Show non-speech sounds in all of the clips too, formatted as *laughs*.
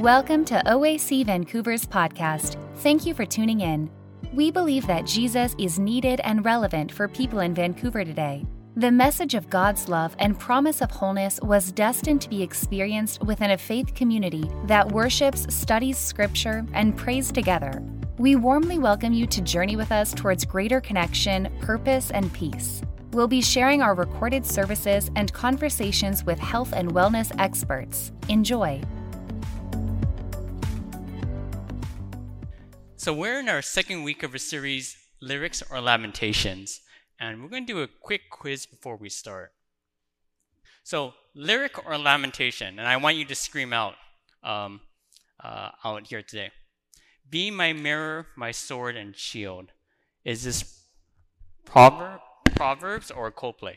Welcome to OAC Vancouver's podcast. Thank you for tuning in. We believe that Jesus is needed and relevant for people in Vancouver today. The message of God's love and promise of wholeness was destined to be experienced within a faith community that worships, studies scripture, and prays together. We warmly welcome you to journey with us towards greater connection, purpose, and peace. We'll be sharing our recorded services and conversations with health and wellness experts. Enjoy. So, we're in our second week of a series, Lyrics or Lamentations, and we're going to do a quick quiz before we start. So, lyric or lamentation, and I want you to scream out um, uh, out here today. Be my mirror, my sword, and shield. Is this proverb, Proverbs or Coldplay?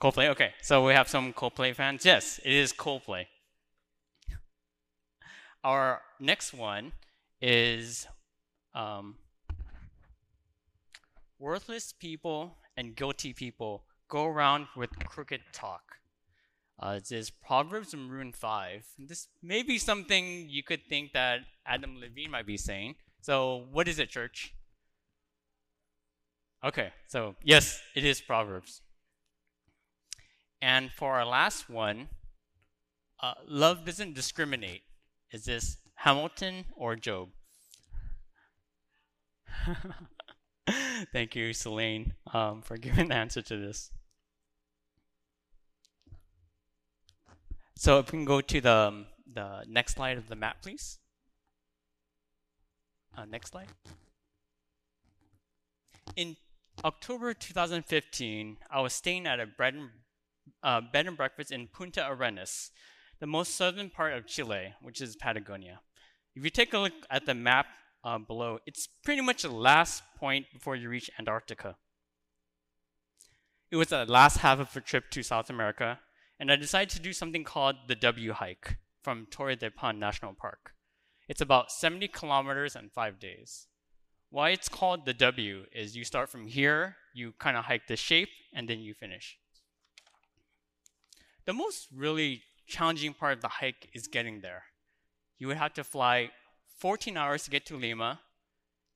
Coldplay, okay. So we have some Coldplay fans. Yes, it is Coldplay. Our next one is um, worthless people and guilty people go around with crooked talk. Uh, says Proverbs in Rune 5. This may be something you could think that Adam Levine might be saying. So, what is it, church? Okay, so yes, it is Proverbs. And for our last one, uh, love doesn't discriminate. Is this Hamilton or Job? *laughs* Thank you, Celine, um, for giving the answer to this. So if we can go to the, um, the next slide of the map, please. Uh, next slide. In October 2015, I was staying at a bread and, uh, bed and breakfast in Punta Arenas, the most southern part of Chile, which is Patagonia. If you take a look at the map uh, below, it's pretty much the last point before you reach Antarctica. It was the last half of a trip to South America, and I decided to do something called the W hike from Torres del Paine National Park. It's about 70 kilometers and five days. Why it's called the W is you start from here, you kind of hike the shape, and then you finish. The most really challenging part of the hike is getting there. You would have to fly 14 hours to get to Lima,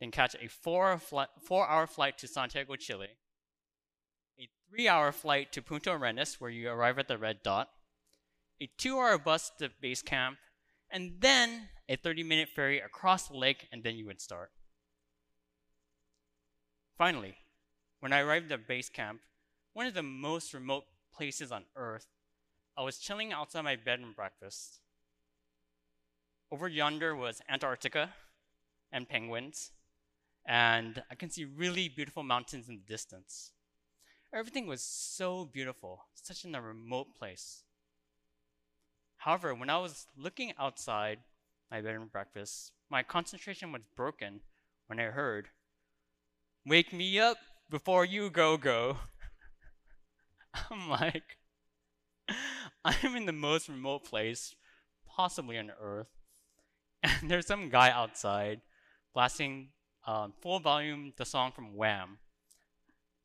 then catch a four, flight, four hour flight to Santiago, Chile, a three hour flight to Punta Arenas, where you arrive at the red dot, a two hour bus to base camp, and then a 30 minute ferry across the lake, and then you would start. Finally, when I arrived at base camp, one of the most remote places on earth, I was chilling outside my bed and breakfast. Over yonder was Antarctica and penguins, and I can see really beautiful mountains in the distance. Everything was so beautiful, such in a remote place. However, when I was looking outside my bed and breakfast, my concentration was broken when I heard, Wake me up before you go go. *laughs* I'm like, I'm in the most remote place possibly on earth, *laughs* and there's some guy outside blasting um, full volume the song from Wham.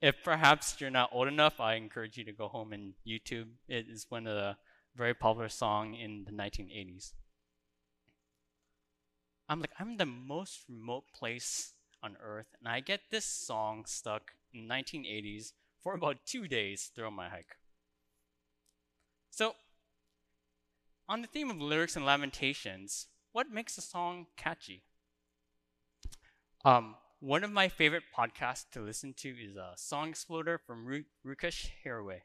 If perhaps you're not old enough, I encourage you to go home and YouTube. It is one of the very popular song in the 1980s. I'm like, I'm in the most remote place on earth, and I get this song stuck in 1980s for about two days throughout my hike. So, on the theme of lyrics and lamentations, what makes a song catchy? Um, one of my favorite podcasts to listen to is a Song Exploder from Ru- Rukesh Hirway.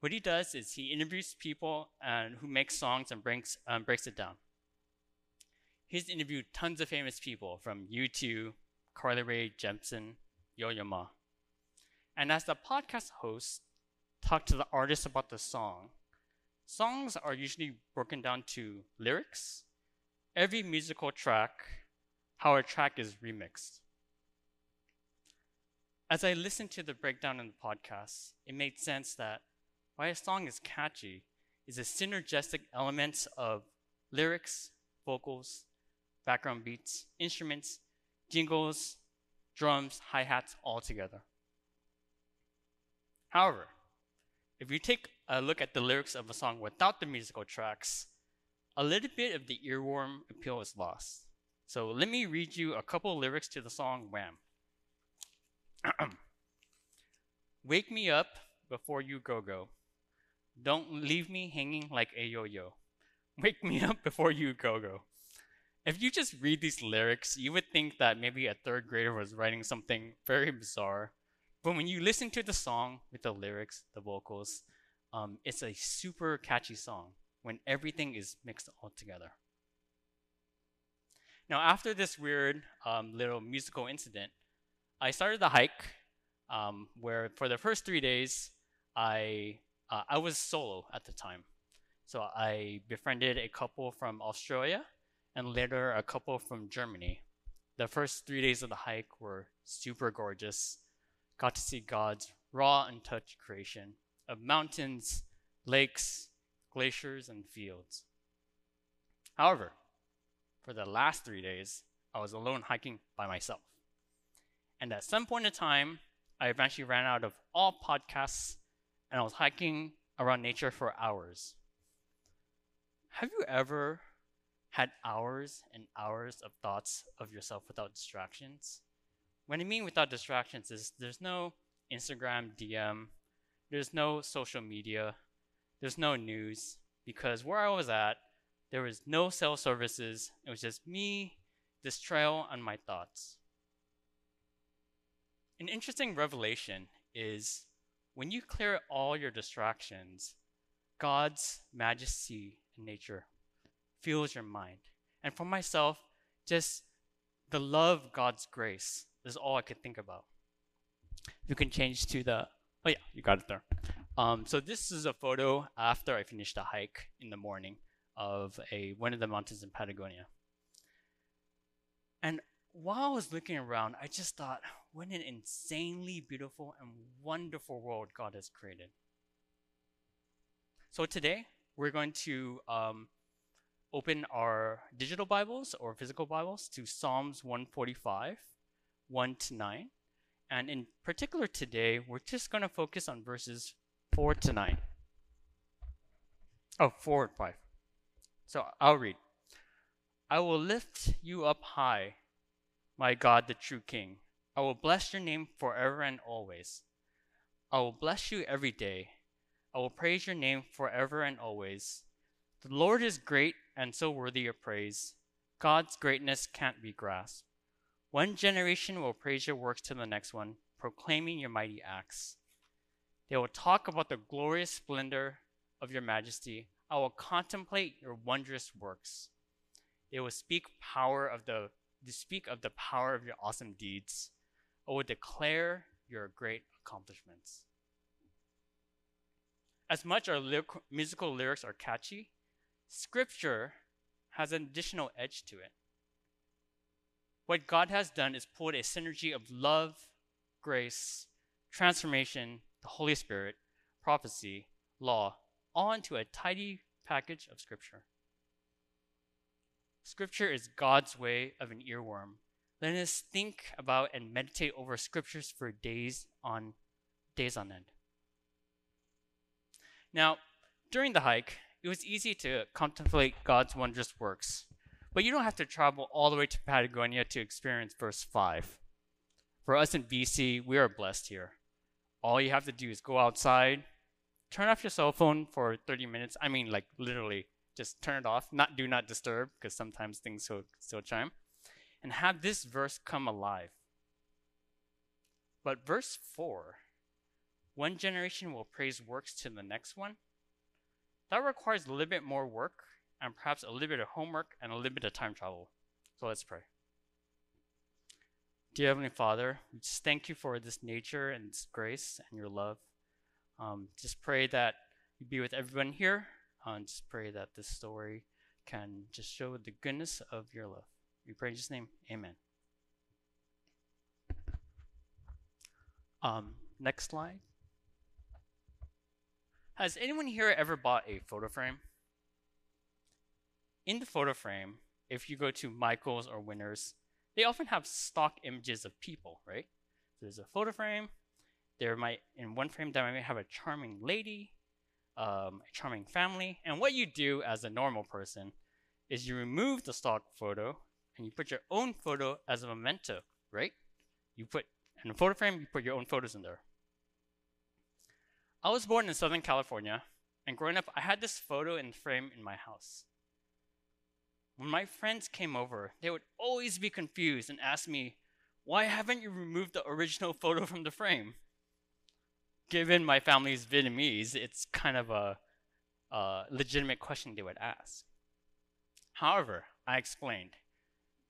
What he does is he interviews people and who make songs and breaks, um, breaks it down. He's interviewed tons of famous people from U2, Carly Rae Jepsen, Yo-Yo Ma. And as the podcast host, talk to the artist about the song. Songs are usually broken down to lyrics, every musical track, how a track is remixed. As I listened to the breakdown in the podcast, it made sense that why a song is catchy is the synergistic elements of lyrics, vocals, background beats, instruments, jingles, drums, hi hats all together. However, if you take a look at the lyrics of a song without the musical tracks, a little bit of the earworm appeal is lost. So let me read you a couple lyrics to the song Wham. *clears throat* Wake me up before you go go. Don't leave me hanging like a yo yo. Wake me up before you go go. If you just read these lyrics, you would think that maybe a third grader was writing something very bizarre. But when you listen to the song with the lyrics, the vocals, um, it's a super catchy song when everything is mixed all together. Now, after this weird um, little musical incident, I started the hike um, where for the first three days, I, uh, I was solo at the time. So I befriended a couple from Australia and later a couple from Germany. The first three days of the hike were super gorgeous. Got to see God's raw, untouched creation of mountains, lakes, glaciers, and fields. However, for the last three days, I was alone hiking by myself. And at some point in time, I eventually ran out of all podcasts and I was hiking around nature for hours. Have you ever had hours and hours of thoughts of yourself without distractions? What I mean without distractions is there's no Instagram DM, there's no social media, there's no news, because where I was at, there was no cell services. It was just me, this trail, and my thoughts. An interesting revelation is when you clear all your distractions, God's majesty and nature fills your mind. And for myself, just the love God's grace is all I could think about. You can change to the, oh yeah, you got it there. Um, so this is a photo after I finished a hike in the morning of a one of the mountains in Patagonia. And while I was looking around, I just thought, what an insanely beautiful and wonderful world God has created. So today, we're going to um, open our digital Bibles or physical Bibles to Psalms 145, 1 to 9. And in particular today, we're just going to focus on verses 4 to 9. Oh, 4 and 5. So I'll read. I will lift you up high, my God, the true King. I will bless your name forever and always. I will bless you every day. I will praise your name forever and always. The Lord is great and so worthy of praise. God's greatness can't be grasped. One generation will praise your works to the next one, proclaiming your mighty acts. They will talk about the glorious splendor of your majesty. I will contemplate your wondrous works. They will speak power of the speak of the power of your awesome deeds. I will declare your great accomplishments. As much our lyric- musical lyrics are catchy, scripture has an additional edge to it. What God has done is pulled a synergy of love, grace, transformation, the Holy Spirit, prophecy, law, into a tidy package of Scripture. Scripture is God's way of an earworm. Let us think about and meditate over Scriptures for days on days on end. Now, during the hike, it was easy to contemplate God's wondrous works, but you don't have to travel all the way to Patagonia to experience verse 5. For us in BC, we are blessed here all you have to do is go outside, turn off your cell phone for 30 minutes. I mean, like literally, just turn it off, not do not disturb, because sometimes things still, still chime, and have this verse come alive. But verse 4 one generation will praise works to the next one. That requires a little bit more work and perhaps a little bit of homework and a little bit of time travel. So let's pray. Dear Heavenly Father, we just thank you for this nature and this grace and your love. Um, just pray that you be with everyone here. Uh, and just pray that this story can just show the goodness of your love. We pray in Jesus' name. Amen. Um, next slide. Has anyone here ever bought a photo frame? In the photo frame, if you go to Michaels or Winners, they often have stock images of people, right? So there's a photo frame. There might, in one frame, that might have a charming lady, um, a charming family. And what you do as a normal person is you remove the stock photo and you put your own photo as a memento, right? You put in a photo frame, you put your own photos in there. I was born in Southern California, and growing up, I had this photo in frame in my house. When my friends came over, they would always be confused and ask me, Why haven't you removed the original photo from the frame? Given my family's Vietnamese, it's kind of a, a legitimate question they would ask. However, I explained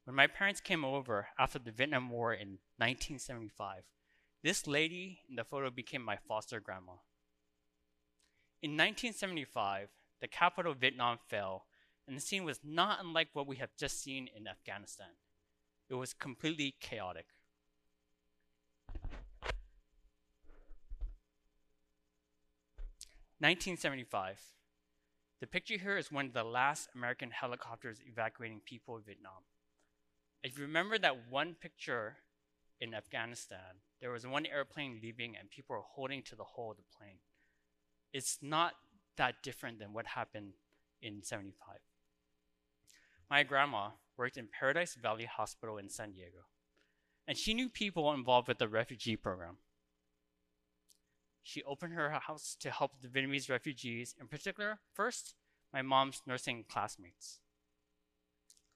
when my parents came over after the Vietnam War in 1975, this lady in the photo became my foster grandma. In 1975, the capital of Vietnam fell, and the scene was not unlike what we have just seen in Afghanistan. It was completely chaotic. Nineteen seventy five. The picture here is one of the last American helicopters evacuating people in Vietnam. If you remember that one picture in Afghanistan, there was one airplane leaving and people were holding to the hull of the plane. It's not that different than what happened in 75. My grandma worked in Paradise Valley Hospital in San Diego, and she knew people involved with the refugee program. She opened her house to help the Vietnamese refugees, in particular, first, my mom's nursing classmates.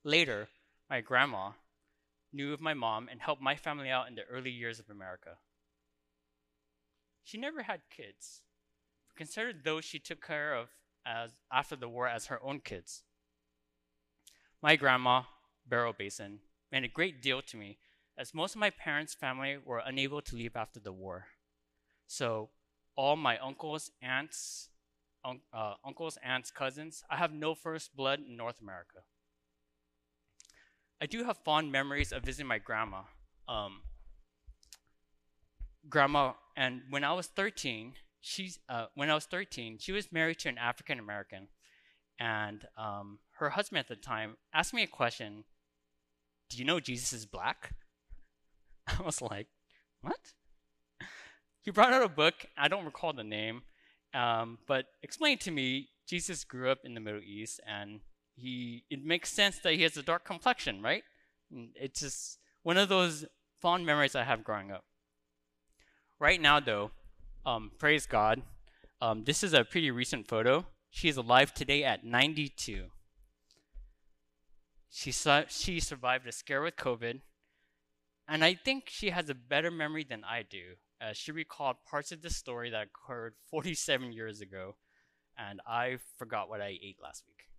Later, my grandma knew of my mom and helped my family out in the early years of America. She never had kids, but considered those she took care of as after the war as her own kids. My grandma, Barrow Basin, meant a great deal to me as most of my parents' family were unable to leave after the war. So all my uncles, aunts, un- uh, uncles, aunts, cousins, I have no first blood in North America. I do have fond memories of visiting my grandma. Um, grandma, and when I was 13, she's uh, when I was 13, she was married to an African American, and um, her husband at the time asked me a question. Do you know Jesus is black? *laughs* I was like, what? *laughs* He brought out a book. I don't recall the name, um, but explained to me Jesus grew up in the Middle East and he it makes sense that he has a dark complexion, right? It's just one of those fond memories I have growing up. Right now, though, um, praise God, um, this is a pretty recent photo. She's alive today at 92. She su- she survived a scare with COVID, and I think she has a better memory than I do. As she recalled parts of the story that occurred *laughs* 47 years ago, and I forgot what I ate last week.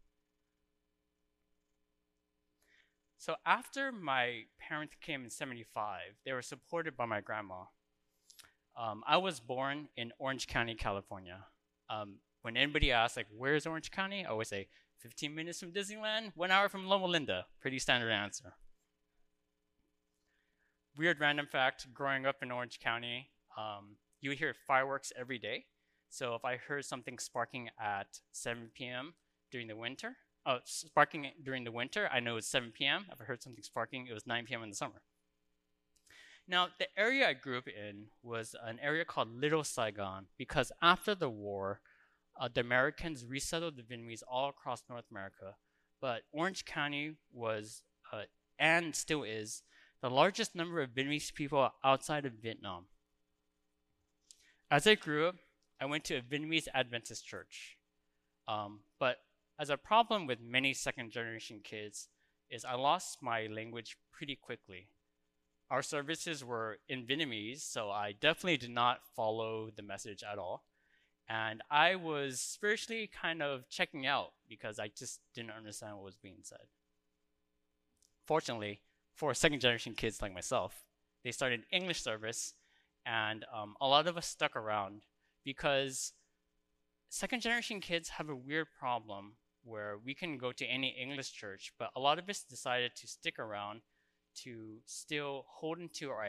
So after my parents came in 75, they were supported by my grandma. Um, I was born in Orange County, California. Um, when anybody asks, like, where's Orange County? I always say 15 minutes from Disneyland, one hour from Loma Linda. Pretty standard answer. Weird random fact growing up in Orange County, um, you would hear fireworks every day. So if I heard something sparking at 7 p.m. during the winter, uh, sparking during the winter. I know it's 7 p.m. If I heard something sparking, it was 9 p.m. in the summer. Now, the area I grew up in was an area called Little Saigon because after the war, uh, the Americans resettled the Vietnamese all across North America. But Orange County was, uh, and still is, the largest number of Vietnamese people outside of Vietnam. As I grew up, I went to a Vietnamese Adventist church. Um, but as a problem with many second generation kids is I lost my language pretty quickly. Our services were in Vietnamese, so I definitely did not follow the message at all. And I was spiritually kind of checking out because I just didn't understand what was being said. Fortunately, for second generation kids like myself, they started English service, and um, a lot of us stuck around because second generation kids have a weird problem where we can go to any English church, but a lot of us decided to stick around to still hold into our,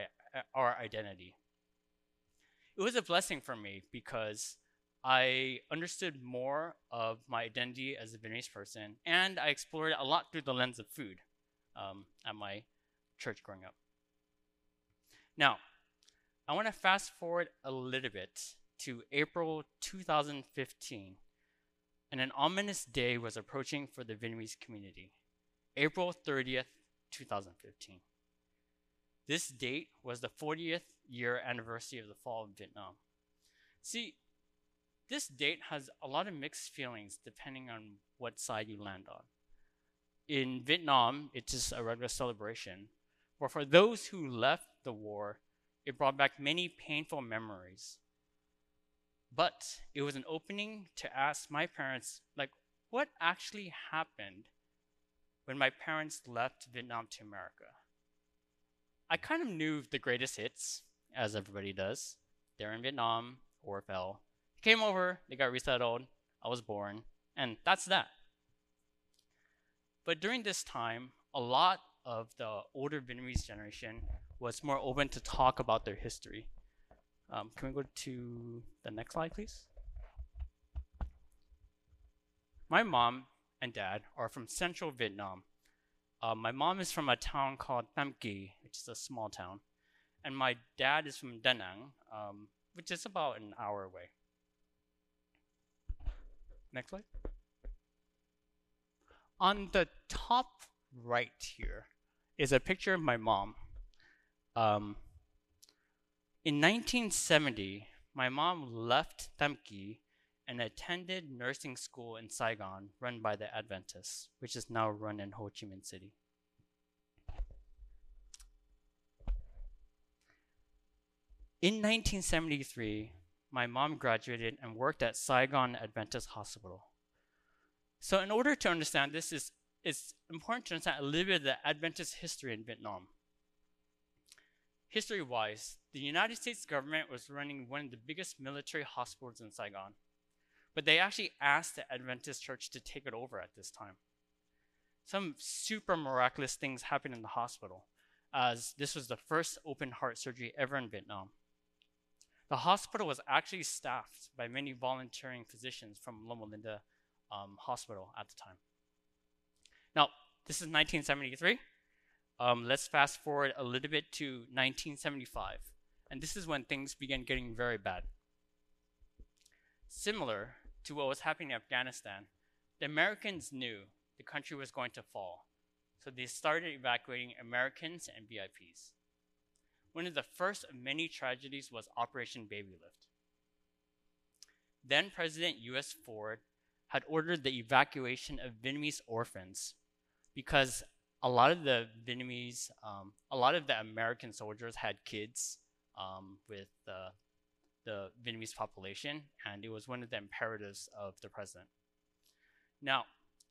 our identity. It was a blessing for me because I understood more of my identity as a Vietnamese person, and I explored a lot through the lens of food um, at my church growing up. Now, I want to fast forward a little bit to April 2015, and an ominous day was approaching for the Vietnamese community April 30th, 2015. This date was the 40th year anniversary of the fall of Vietnam. See, this date has a lot of mixed feelings depending on what side you land on. In Vietnam, it's just a regular celebration, but for those who left the war, it brought back many painful memories. But it was an opening to ask my parents, like, what actually happened when my parents left Vietnam to America? I kind of knew the greatest hits, as everybody does. They're in Vietnam or fell. Came over, they got resettled, I was born, and that's that. But during this time, a lot of the older Vietnamese generation was more open to talk about their history. Um, can we go to the next slide, please? My mom and dad are from central Vietnam. Uh, my mom is from a town called Tam Kỳ, which is a small town, and my dad is from Da Nang, um, which is about an hour away. Next slide. On the top right here is a picture of my mom. Um, in 1970, my mom left Tam Kỳ and attended nursing school in Saigon run by the Adventists, which is now run in Ho Chi Minh City. In 1973, my mom graduated and worked at Saigon Adventist Hospital. So, in order to understand this, is it's important to understand a little bit of the Adventist history in Vietnam. History wise, the United States government was running one of the biggest military hospitals in Saigon, but they actually asked the Adventist church to take it over at this time. Some super miraculous things happened in the hospital, as this was the first open heart surgery ever in Vietnam. The hospital was actually staffed by many volunteering physicians from Loma Linda um, Hospital at the time. Now, this is 1973. Um, let's fast forward a little bit to 1975. And this is when things began getting very bad. Similar to what was happening in Afghanistan, the Americans knew the country was going to fall. So they started evacuating Americans and VIPs. One of the first of many tragedies was Operation Baby Lift. Then President U.S. Ford had ordered the evacuation of Vietnamese orphans because a lot of the Vietnamese, um, a lot of the American soldiers had kids um, with the, the Vietnamese population, and it was one of the imperatives of the president. Now,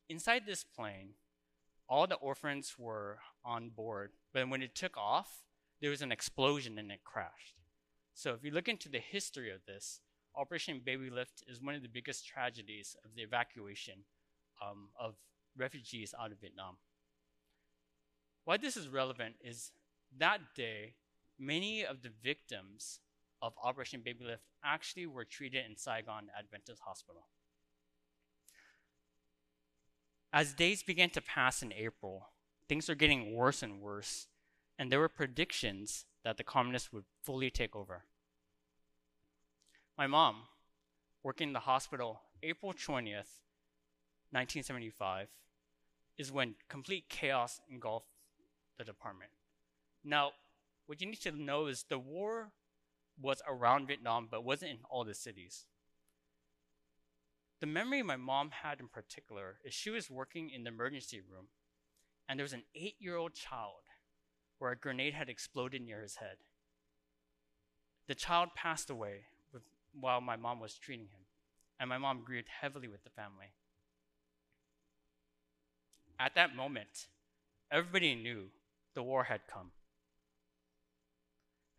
inside this plane, all the orphans were on board, but when it took off, there was an explosion and it crashed. So if you look into the history of this, Operation Baby Lift is one of the biggest tragedies of the evacuation um, of refugees out of Vietnam. Why this is relevant is that day, many of the victims of Operation Baby Lift actually were treated in Saigon Adventist Hospital. As days began to pass in April, things are getting worse and worse and there were predictions that the communists would fully take over. My mom, working in the hospital April 20th, 1975, is when complete chaos engulfed the department. Now, what you need to know is the war was around Vietnam, but wasn't in all the cities. The memory my mom had in particular is she was working in the emergency room, and there was an eight year old child where a grenade had exploded near his head. The child passed away with, while my mom was treating him, and my mom grieved heavily with the family. At that moment, everybody knew the war had come.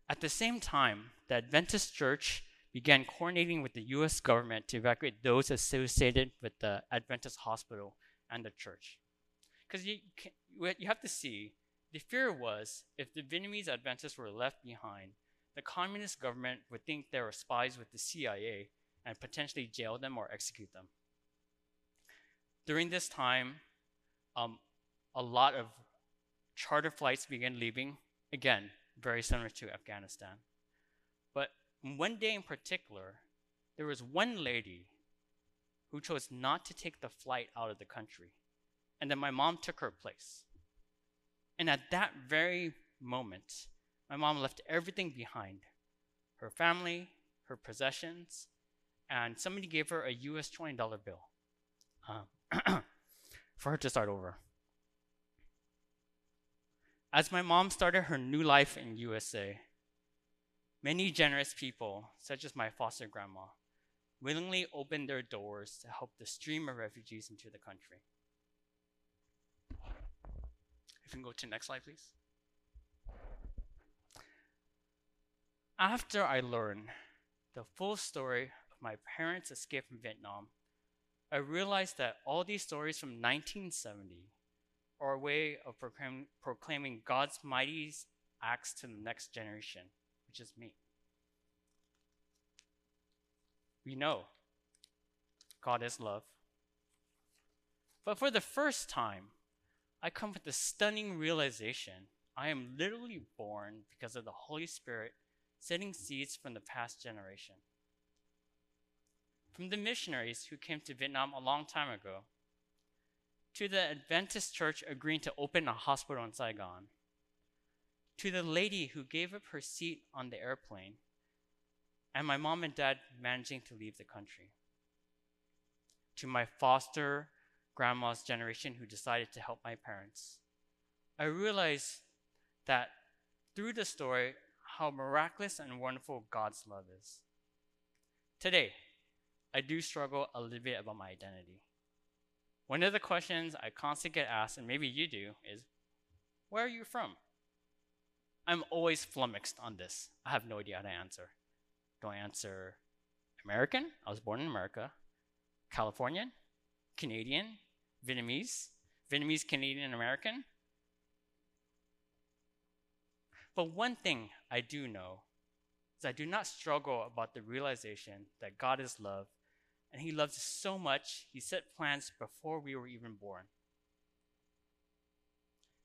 At the same time, the Adventist Church began coordinating with the US government to evacuate those associated with the Adventist hospital and the church. Because you, you have to see the fear was if the Vietnamese Adventists were left behind, the communist government would think they were spies with the CIA and potentially jail them or execute them. During this time, um, a lot of charter flights began leaving, again, very similar to Afghanistan. But one day in particular, there was one lady who chose not to take the flight out of the country, and then my mom took her place. And at that very moment, my mom left everything behind her family, her possessions, and somebody gave her a US $20 bill um, *clears throat* for her to start over. As my mom started her new life in USA, many generous people, such as my foster grandma, willingly opened their doors to help the stream of refugees into the country. You can go to next slide, please. After I learned the full story of my parents' escape from Vietnam, I realized that all these stories from 1970 are a way of proclaim, proclaiming God's mighty acts to the next generation, which is me. We know God is love. But for the first time, I come with the stunning realization I am literally born because of the Holy Spirit setting seeds from the past generation. From the missionaries who came to Vietnam a long time ago, to the Adventist church agreeing to open a hospital in Saigon, to the lady who gave up her seat on the airplane, and my mom and dad managing to leave the country, to my foster grandma's generation who decided to help my parents. I realized that through the story, how miraculous and wonderful God's love is. Today, I do struggle a little bit about my identity. One of the questions I constantly get asked, and maybe you do, is where are you from? I'm always flummoxed on this. I have no idea how to answer. Do I answer American? I was born in America. Californian? Canadian? Vietnamese? Vietnamese, Canadian, American? But one thing I do know is I do not struggle about the realization that God is love and He loves us so much, He set plans before we were even born.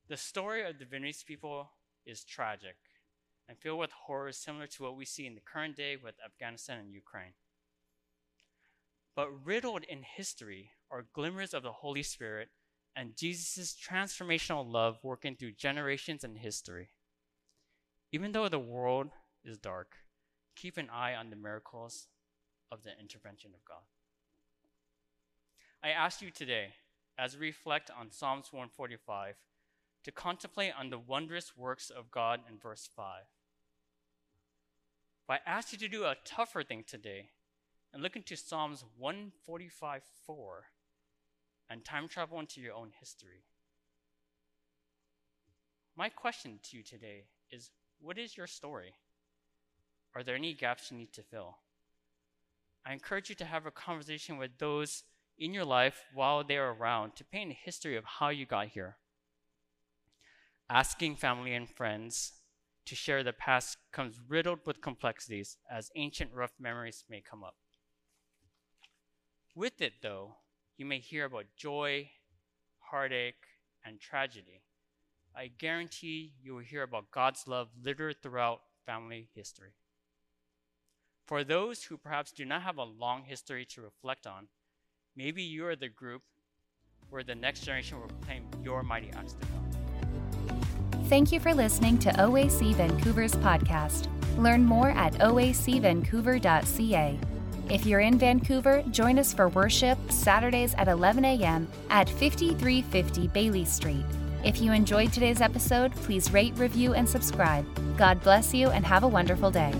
The story of the Vietnamese people is tragic and filled with horrors similar to what we see in the current day with Afghanistan and Ukraine. But riddled in history are glimmers of the Holy Spirit and Jesus' transformational love working through generations and history. Even though the world is dark, keep an eye on the miracles of the intervention of God. I ask you today, as we reflect on Psalms 145, to contemplate on the wondrous works of God in verse 5. But I ask you to do a tougher thing today and look into Psalms 145 4 and time travel into your own history. My question to you today is what is your story? Are there any gaps you need to fill? I encourage you to have a conversation with those in your life while they're around to paint a history of how you got here. Asking family and friends to share the past comes riddled with complexities as ancient rough memories may come up. With it, though, you may hear about joy, heartache, and tragedy. I guarantee you will hear about God's love littered throughout family history. For those who perhaps do not have a long history to reflect on, maybe you are the group where the next generation will claim your mighty acts to God. Thank you for listening to OAC Vancouver's podcast. Learn more at oacvancouver.ca. If you're in Vancouver, join us for worship Saturdays at 11 a.m. at 5350 Bailey Street. If you enjoyed today's episode, please rate, review, and subscribe. God bless you and have a wonderful day.